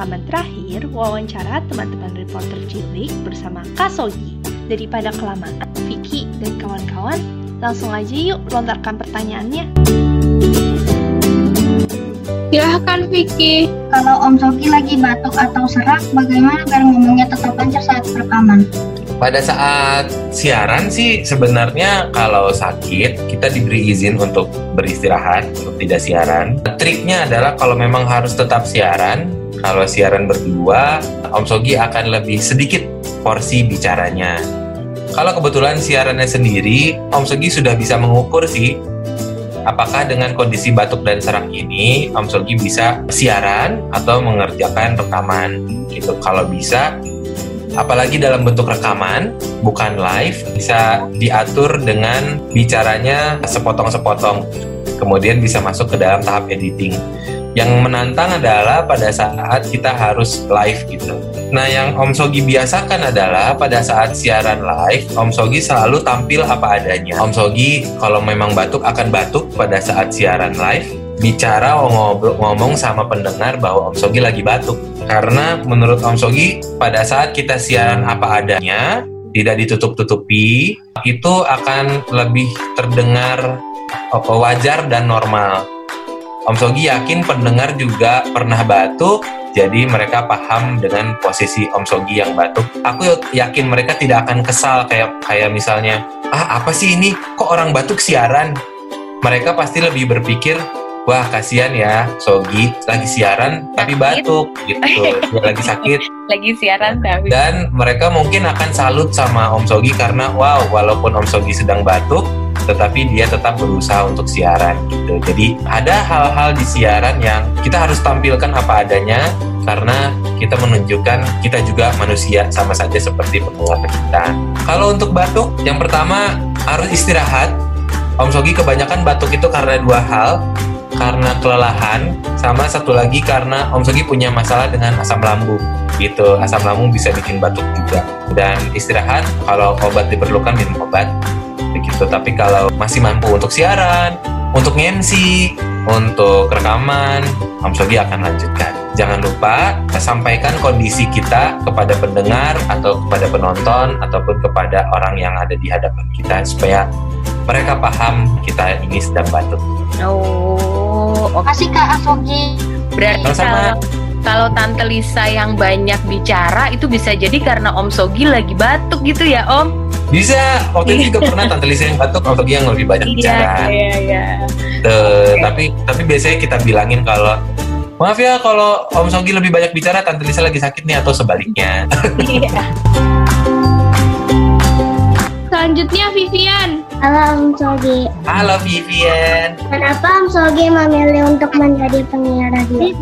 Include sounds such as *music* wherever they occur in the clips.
rekaman terakhir wawancara teman-teman reporter Cilik bersama Kasogi. Daripada kelamaan, Vicky dan kawan-kawan, langsung aja yuk lontarkan pertanyaannya. Silahkan Vicky. Kalau Om Sogi lagi batuk atau serak, bagaimana biar ngomongnya tetap lancar saat rekaman? Pada saat siaran sih sebenarnya kalau sakit kita diberi izin untuk beristirahat, untuk tidak siaran. Triknya adalah kalau memang harus tetap siaran, kalau siaran berdua, Om Sogi akan lebih sedikit porsi bicaranya. Kalau kebetulan siarannya sendiri, Om Sogi sudah bisa mengukur sih apakah dengan kondisi batuk dan serak ini Om Sogi bisa siaran atau mengerjakan rekaman gitu. Kalau bisa apalagi dalam bentuk rekaman bukan live bisa diatur dengan bicaranya sepotong-sepotong kemudian bisa masuk ke dalam tahap editing yang menantang adalah pada saat kita harus live gitu. Nah, yang Om Sogi biasakan adalah pada saat siaran live, Om Sogi selalu tampil apa adanya. Om Sogi kalau memang batuk akan batuk pada saat siaran live, bicara ngobrol ngomong sama pendengar bahwa Om Sogi lagi batuk. Karena menurut Om Sogi pada saat kita siaran apa adanya, tidak ditutup-tutupi, itu akan lebih terdengar wajar dan normal. Om Sogi yakin pendengar juga pernah batuk, jadi mereka paham dengan posisi Om Sogi yang batuk. Aku yakin mereka tidak akan kesal kayak kayak misalnya, ah apa sih ini? Kok orang batuk siaran? Mereka pasti lebih berpikir, wah kasihan ya Sogi. Lagi siaran sakit. tapi batuk gitu. *laughs* Dia lagi sakit. Lagi siaran tapi dan mereka mungkin akan salut sama Om Sogi karena wow walaupun Om Sogi sedang batuk tetapi dia tetap berusaha untuk siaran gitu. Jadi ada hal-hal di siaran yang kita harus tampilkan apa adanya karena kita menunjukkan kita juga manusia sama saja seperti pendengar kita. Kalau untuk batuk yang pertama harus istirahat. Om Sogi kebanyakan batuk itu karena dua hal karena kelelahan sama satu lagi karena Om Sogi punya masalah dengan asam lambung gitu. Asam lambung bisa bikin batuk juga. Dan istirahat kalau obat diperlukan minum obat begitu. Tapi kalau masih mampu untuk siaran untuk MC untuk rekaman Om Sogi akan lanjutkan. Jangan lupa sampaikan kondisi kita kepada pendengar atau kepada penonton ataupun kepada orang yang ada di hadapan kita supaya mereka paham kita ini sedang batuk. Oh, oke. Kasih Kak Asogi. Berarti kalau kalau Tante Lisa yang banyak bicara itu bisa jadi karena Om Sogi lagi batuk gitu ya Om? Bisa. Waktu itu juga *laughs* pernah Tante Lisa yang batuk, Om Sogi yang lebih banyak iya, bicara. Iya, iya. Okay. Tapi tapi biasanya kita bilangin kalau Maaf ya kalau Om Sogi lebih banyak bicara, Tante Lisa lagi sakit nih atau sebaliknya. Iya. Selanjutnya Vivian. Halo Om Sogi. Halo Vivian. Kenapa Om Sogi memilih untuk menjadi penyiar radio?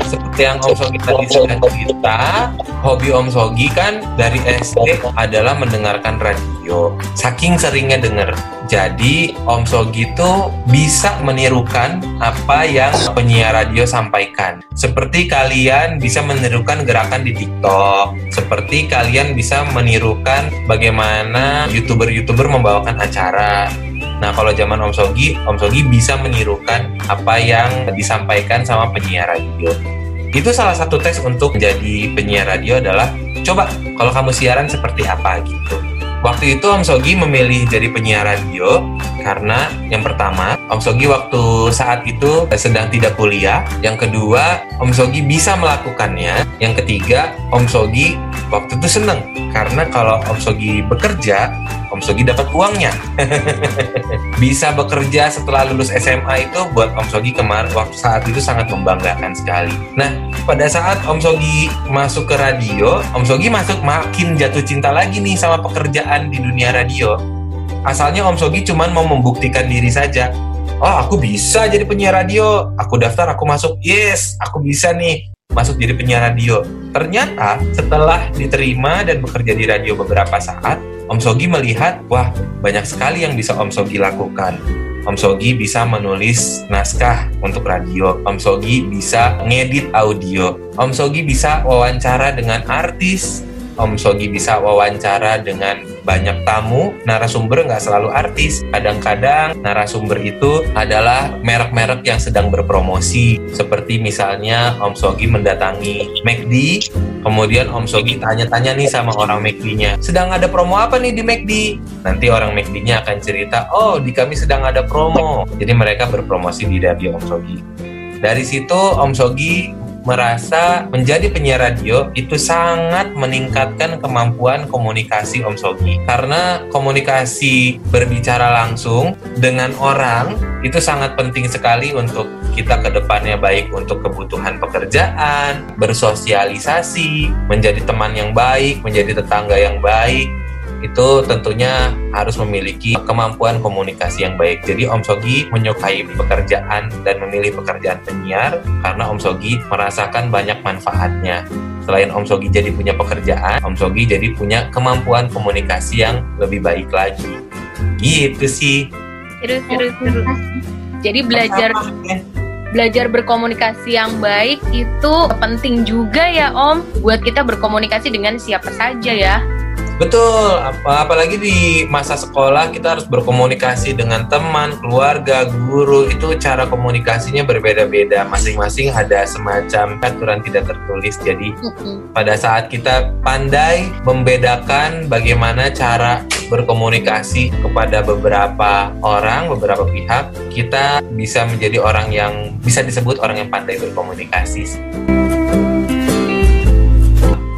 Seperti yang Om Sogi tadi sudah cerita, hobi Om Sogi kan dari SD adalah mendengarkan radio. Saking seringnya denger. Jadi Om Sogi itu bisa menirukan apa yang penyiar radio sampaikan. Seperti kalian bisa menirukan gerakan di TikTok. Seperti kalian bisa menirukan bagaimana YouTuber-YouTuber membawakan acara. Nah, kalau zaman Om Sogi, Om Sogi bisa menirukan apa yang disampaikan sama penyiar radio. Itu salah satu tes untuk menjadi penyiar radio adalah coba kalau kamu siaran seperti apa gitu. Waktu itu Om Sogi memilih jadi penyiar radio karena yang pertama Om Sogi waktu saat itu sedang tidak kuliah. Yang kedua Om Sogi bisa melakukannya. Yang ketiga Om Sogi waktu itu seneng karena kalau Om Sogi bekerja Om Sogi dapat uangnya. *laughs* Bisa bekerja setelah lulus SMA itu buat Om Sogi kemarin waktu saat itu sangat membanggakan sekali. Nah, pada saat Om Sogi masuk ke radio, Om Sogi masuk makin jatuh cinta lagi nih sama pekerjaan di dunia radio. Asalnya Om Sogi cuma mau membuktikan diri saja. Oh, aku bisa jadi penyiar radio. Aku daftar, aku masuk. Yes, aku bisa nih masuk jadi penyiar radio. Ternyata setelah diterima dan bekerja di radio beberapa saat, Om Sogi melihat, wah banyak sekali yang bisa Om Sogi lakukan. Om Sogi bisa menulis naskah untuk radio. Om Sogi bisa ngedit audio. Om Sogi bisa wawancara dengan artis. Om Sogi bisa wawancara dengan banyak tamu, narasumber nggak selalu artis. Kadang-kadang narasumber itu adalah merek-merek yang sedang berpromosi. Seperti misalnya Om Sogi mendatangi McD, kemudian Om Sogi tanya-tanya nih sama orang McD-nya, sedang ada promo apa nih di McD? Nanti orang McD-nya akan cerita, oh di kami sedang ada promo. Jadi mereka berpromosi di radio Om Sogi. Dari situ Om Sogi merasa menjadi penyiar radio itu sangat meningkatkan kemampuan komunikasi Om Sogi. Karena komunikasi berbicara langsung dengan orang itu sangat penting sekali untuk kita ke depannya baik untuk kebutuhan pekerjaan, bersosialisasi, menjadi teman yang baik, menjadi tetangga yang baik, itu tentunya harus memiliki kemampuan komunikasi yang baik. Jadi Om Sogi menyukai pekerjaan dan memilih pekerjaan penyiar karena Om Sogi merasakan banyak manfaatnya. Selain Om Sogi jadi punya pekerjaan, Om Sogi jadi punya kemampuan komunikasi yang lebih baik lagi. Gitu sih. Terus terus terus. Jadi belajar belajar berkomunikasi yang baik itu penting juga ya Om buat kita berkomunikasi dengan siapa saja ya. Betul, apa apalagi di masa sekolah kita harus berkomunikasi dengan teman, keluarga, guru. Itu cara komunikasinya berbeda-beda. Masing-masing ada semacam aturan tidak tertulis. Jadi pada saat kita pandai membedakan bagaimana cara berkomunikasi kepada beberapa orang, beberapa pihak, kita bisa menjadi orang yang bisa disebut orang yang pandai berkomunikasi.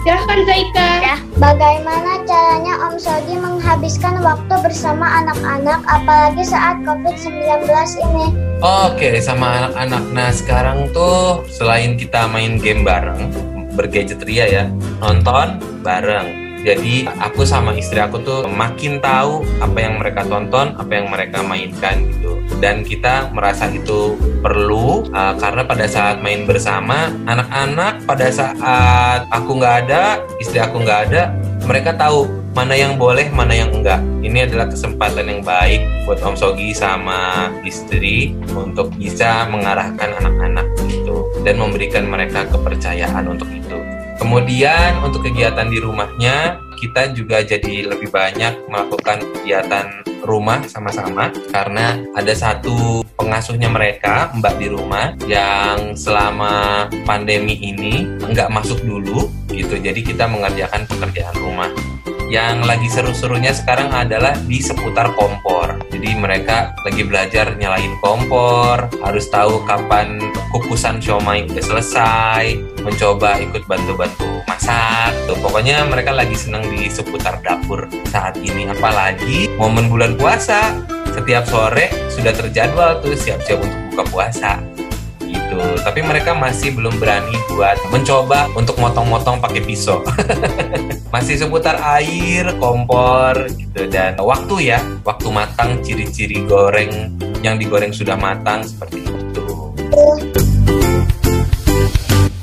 Silahkan Zaika. Ya, bagaimana caranya Om Sogi menghabiskan waktu bersama anak-anak apalagi saat COVID-19 ini? Oke, sama anak-anak. Nah, sekarang tuh selain kita main game bareng, bergadget ria ya, nonton bareng. Jadi aku sama istri aku tuh makin tahu apa yang mereka tonton, apa yang mereka mainkan gitu. Dan kita merasa itu perlu uh, karena pada saat main bersama anak-anak pada saat aku nggak ada, istri aku nggak ada, mereka tahu mana yang boleh, mana yang enggak. Ini adalah kesempatan yang baik buat Om Sogi sama istri untuk bisa mengarahkan anak-anak itu dan memberikan mereka kepercayaan untuk itu. Kemudian untuk kegiatan di rumahnya kita juga jadi lebih banyak melakukan kegiatan rumah sama-sama. Karena ada satu pengasuhnya mereka mbak di rumah yang selama pandemi ini nggak masuk dulu gitu. Jadi kita mengerjakan pekerjaan rumah. Yang lagi seru-serunya sekarang adalah di seputar kompor. Jadi mereka lagi belajar nyalain kompor, harus tahu kapan kukusan siomay udah selesai, mencoba ikut bantu-bantu masak. Tuh, pokoknya mereka lagi seneng di seputar dapur saat ini. Apalagi momen bulan puasa, setiap sore sudah terjadwal tuh siap-siap untuk buka puasa gitu. Tapi mereka masih belum berani buat mencoba untuk motong-motong pakai pisau. *laughs* masih seputar air, kompor gitu dan waktu ya, waktu matang, ciri-ciri goreng yang digoreng sudah matang seperti itu.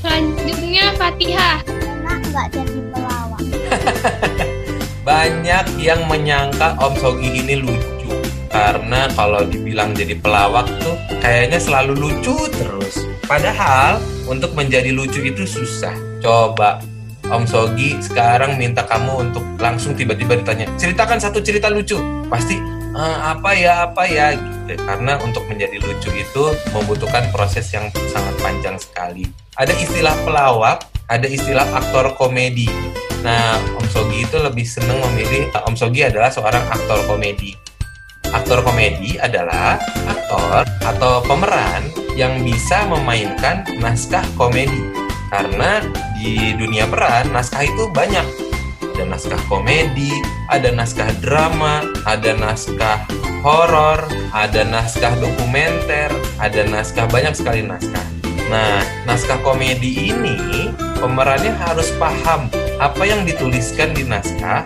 Selanjutnya Fatihah. Karena nggak jadi pelawak. *laughs* Banyak yang menyangka Om Sogi ini lucu karena kalau dibilang jadi pelawak tuh kayaknya selalu lucu terus. Padahal untuk menjadi lucu itu susah. Coba Om Sogi sekarang minta kamu untuk langsung tiba-tiba ditanya ceritakan satu cerita lucu. Pasti "Eh, apa ya apa ya? Gitu. Karena untuk menjadi lucu itu membutuhkan proses yang sangat panjang sekali. Ada istilah pelawak ada istilah aktor komedi. Nah Om Sogi itu lebih seneng memilih Om Sogi adalah seorang aktor komedi aktor komedi adalah aktor atau pemeran yang bisa memainkan naskah komedi karena di dunia peran naskah itu banyak ada naskah komedi, ada naskah drama, ada naskah horor, ada naskah dokumenter, ada naskah banyak sekali naskah. Nah, naskah komedi ini pemerannya harus paham apa yang dituliskan di naskah,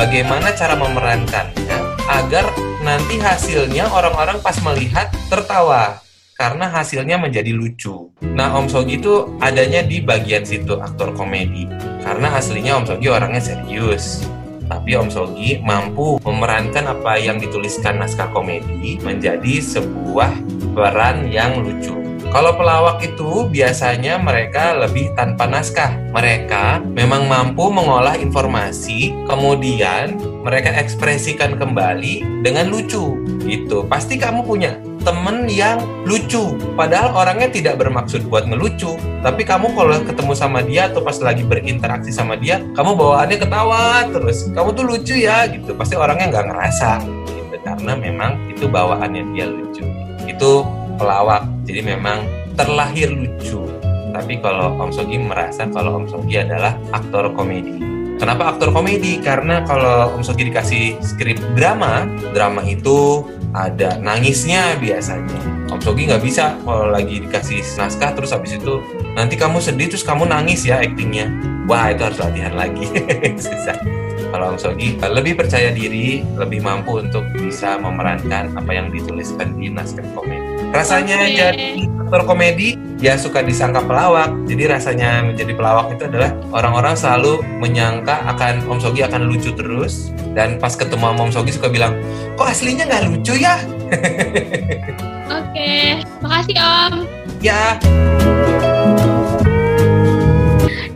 bagaimana cara memerankannya agar nanti hasilnya orang-orang pas melihat tertawa karena hasilnya menjadi lucu. Nah, Om Sogi itu adanya di bagian situ aktor komedi. Karena aslinya Om Sogi orangnya serius. Tapi Om Sogi mampu memerankan apa yang dituliskan naskah komedi menjadi sebuah peran yang lucu. Kalau pelawak itu biasanya mereka lebih tanpa naskah. Mereka memang mampu mengolah informasi, kemudian mereka ekspresikan kembali dengan lucu. Itu pasti kamu punya temen yang lucu. Padahal orangnya tidak bermaksud buat ngelucu. Tapi kamu kalau ketemu sama dia atau pas lagi berinteraksi sama dia, kamu bawaannya ketawa terus. Kamu tuh lucu ya gitu. Pasti orangnya nggak ngerasa gitu. Karena memang itu bawaannya dia lucu. Itu pelawak. Jadi memang terlahir lucu. Tapi kalau Om Sogi merasa kalau Om Sogi adalah aktor komedi. Kenapa aktor komedi? Karena kalau Om Sogi dikasih skrip drama, drama itu ada nangisnya biasanya. Om Sogi nggak bisa kalau lagi dikasih naskah terus habis itu nanti kamu sedih terus kamu nangis ya aktingnya. Wah itu harus latihan lagi. *laughs* Kalau Om Sogi lebih percaya diri, lebih mampu untuk bisa memerankan apa yang dituliskan di naskah komedi. Rasanya Oke. jadi aktor komedi ya suka disangka pelawak. Jadi rasanya menjadi pelawak itu adalah orang-orang selalu menyangka akan Om Sogi akan lucu terus dan pas ketemu sama Om Sogi suka bilang, kok aslinya nggak lucu ya? *laughs* Oke, makasih Om. Ya,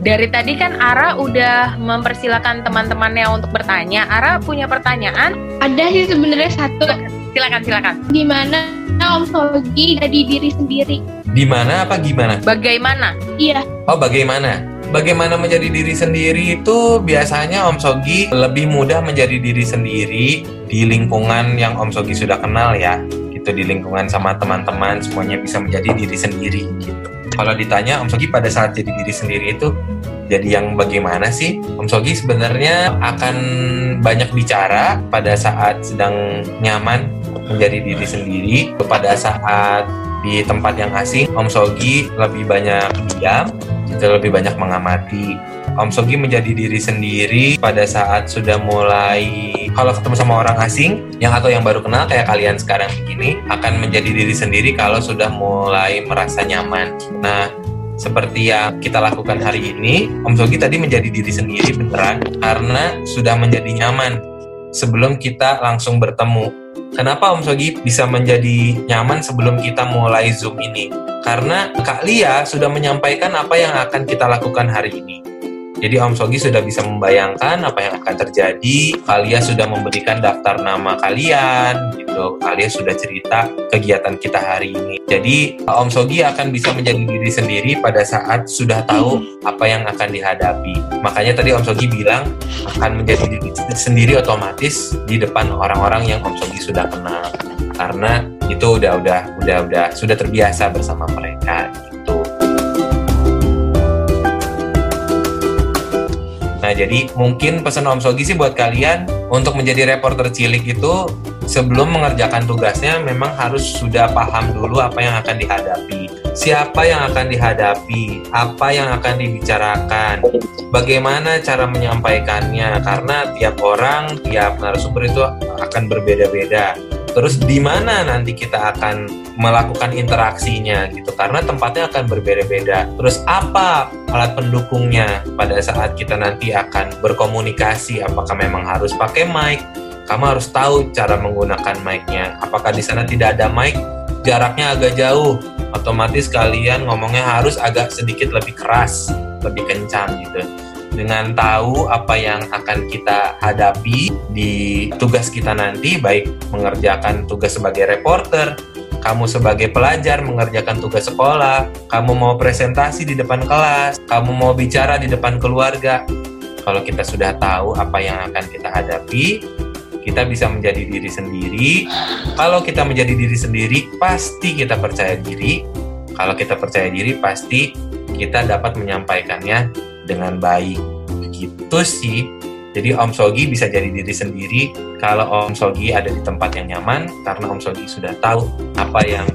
Dari tadi kan Ara udah mempersilahkan teman-temannya untuk bertanya. Ara punya pertanyaan? Ada sih sebenarnya satu, Silakan, silakan. gimana Om Sogi jadi diri sendiri? di mana apa gimana? Bagaimana? Iya, Oh, bagaimana? Bagaimana menjadi diri sendiri itu biasanya Om Sogi lebih mudah menjadi diri sendiri di lingkungan yang Om Sogi sudah kenal ya. Gitu di lingkungan sama teman-teman semuanya bisa menjadi diri sendiri gitu. Kalau ditanya Om Sogi pada saat jadi diri sendiri itu jadi yang bagaimana sih? Om Sogi sebenarnya akan banyak bicara pada saat sedang nyaman menjadi diri sendiri. Pada saat di tempat yang asing, Om Sogi lebih banyak diam, itu lebih banyak mengamati. Om Sogi menjadi diri sendiri pada saat sudah mulai kalau ketemu sama orang asing yang atau yang baru kenal kayak kalian sekarang begini akan menjadi diri sendiri kalau sudah mulai merasa nyaman. Nah, seperti yang kita lakukan hari ini, Om Sogi tadi menjadi diri sendiri beneran karena sudah menjadi nyaman sebelum kita langsung bertemu. Kenapa Om Sogi bisa menjadi nyaman sebelum kita mulai Zoom ini? Karena Kak Lia sudah menyampaikan apa yang akan kita lakukan hari ini. Jadi Om Sogi sudah bisa membayangkan apa yang akan terjadi. Kalian sudah memberikan daftar nama kalian, gitu. Kalian sudah cerita kegiatan kita hari ini. Jadi Om Sogi akan bisa menjadi diri sendiri pada saat sudah tahu apa yang akan dihadapi. Makanya tadi Om Sogi bilang akan menjadi diri sendiri otomatis di depan orang-orang yang Om Sogi sudah kenal. Karena itu udah udah udah udah sudah terbiasa bersama mereka gitu. Jadi mungkin pesan Om Sogi sih buat kalian untuk menjadi reporter cilik itu sebelum mengerjakan tugasnya memang harus sudah paham dulu apa yang akan dihadapi. Siapa yang akan dihadapi, apa yang akan dibicarakan, bagaimana cara menyampaikannya karena tiap orang, tiap narasumber itu akan berbeda-beda. Terus di mana nanti kita akan melakukan interaksinya gitu karena tempatnya akan berbeda-beda. Terus apa alat pendukungnya pada saat kita nanti akan berkomunikasi apakah memang harus pakai mic? Kamu harus tahu cara menggunakan mic-nya. Apakah di sana tidak ada mic? Jaraknya agak jauh. Otomatis kalian ngomongnya harus agak sedikit lebih keras, lebih kencang gitu dengan tahu apa yang akan kita hadapi di tugas kita nanti, baik mengerjakan tugas sebagai reporter, kamu sebagai pelajar mengerjakan tugas sekolah, kamu mau presentasi di depan kelas, kamu mau bicara di depan keluarga. Kalau kita sudah tahu apa yang akan kita hadapi, kita bisa menjadi diri sendiri. Kalau kita menjadi diri sendiri, pasti kita percaya diri. Kalau kita percaya diri, pasti kita dapat menyampaikannya dengan baik. Begitu sih. Jadi Om Sogi bisa jadi diri sendiri kalau Om Sogi ada di tempat yang nyaman karena Om Sogi sudah tahu apa yang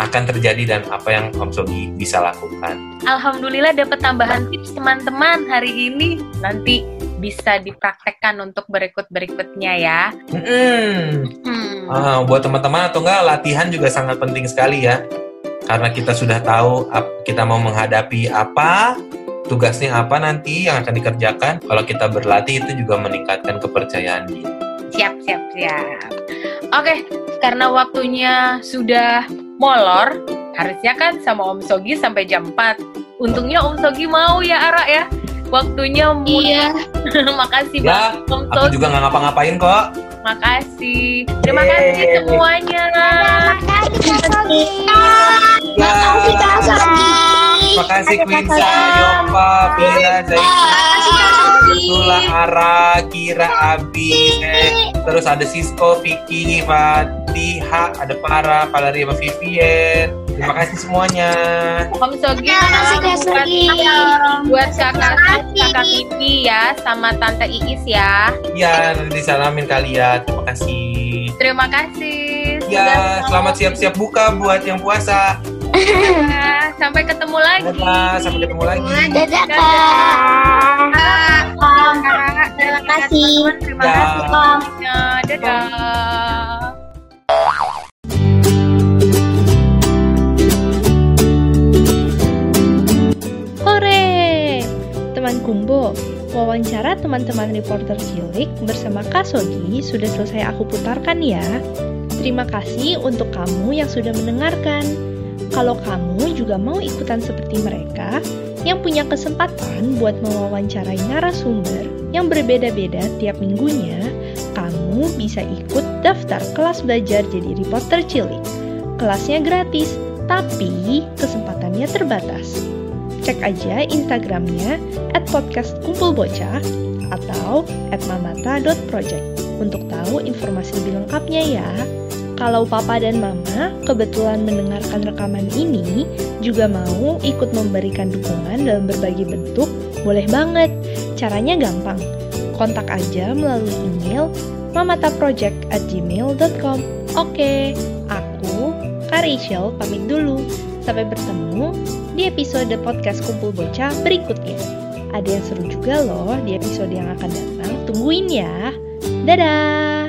akan terjadi dan apa yang Om Sogi bisa lakukan. Alhamdulillah dapat tambahan tips teman-teman hari ini. Nanti bisa dipraktekkan untuk berikut-berikutnya ya. Hmm. Hmm. Ah, buat teman-teman atau enggak latihan juga sangat penting sekali ya. Karena kita sudah tahu kita mau menghadapi apa, tugasnya apa nanti yang akan dikerjakan. Kalau kita berlatih itu juga meningkatkan kepercayaan diri. Siap, siap, siap. Oke, karena waktunya sudah molor, harusnya kan sama Om Sogi sampai jam 4. Untungnya Om Sogi mau ya Ara ya. Waktunya mulai. Iya. *laughs* Makasih Ya, banget Om Aku Sogi. juga nggak ngapa-ngapain kok. Makasih. Terima Yeay. kasih semuanya. Makasih Kak Sogi. Ya. Makasih Kak Sogi. Makasih Ada Quinsa, Yopa, Kak Sogi. Tula, Ara, Kira, Abi, terus ada Sisko, Vicky, Fatiha, ada Para, Valeria, sama Vivien. Terima kasih semuanya. Om Sogi. Terima kasih, Kak buat- Sogi. Buat kakak Terima kasih. kakak Vivi ya, sama tante Iis ya. Ya, nanti disalamin kalian. Terima kasih. Terima kasih. Ya, selamat siap-siap buka buat yang puasa. *laughs* Sampai ketemu lagi. Dadah, sampai ketemu lagi. Dadah Kak. Terima kasih. Terima Ya. kasih semuanya. Dadah. Hore! Teman Kumbo, wawancara teman-teman reporter cilik bersama Kak Sogi sudah selesai aku putarkan ya. Terima kasih untuk kamu yang sudah mendengarkan. Kalau kamu juga mau ikutan seperti mereka, yang punya kesempatan buat mewawancarai narasumber yang berbeda-beda tiap minggunya, kamu bisa ikut daftar kelas belajar jadi reporter cilik. Kelasnya gratis, tapi kesempatannya terbatas cek aja Instagramnya at podcast kumpul bocah atau at mamata.project untuk tahu informasi lebih lengkapnya ya. Kalau papa dan mama kebetulan mendengarkan rekaman ini juga mau ikut memberikan dukungan dalam berbagai bentuk, boleh banget. Caranya gampang. Kontak aja melalui email mamataproject at gmail.com. Oke, aku, Kak Rachel, pamit dulu. Sampai bertemu di episode podcast Kumpul Bocah berikutnya. Ada yang seru juga loh di episode yang akan datang. Tungguin ya. Dadah!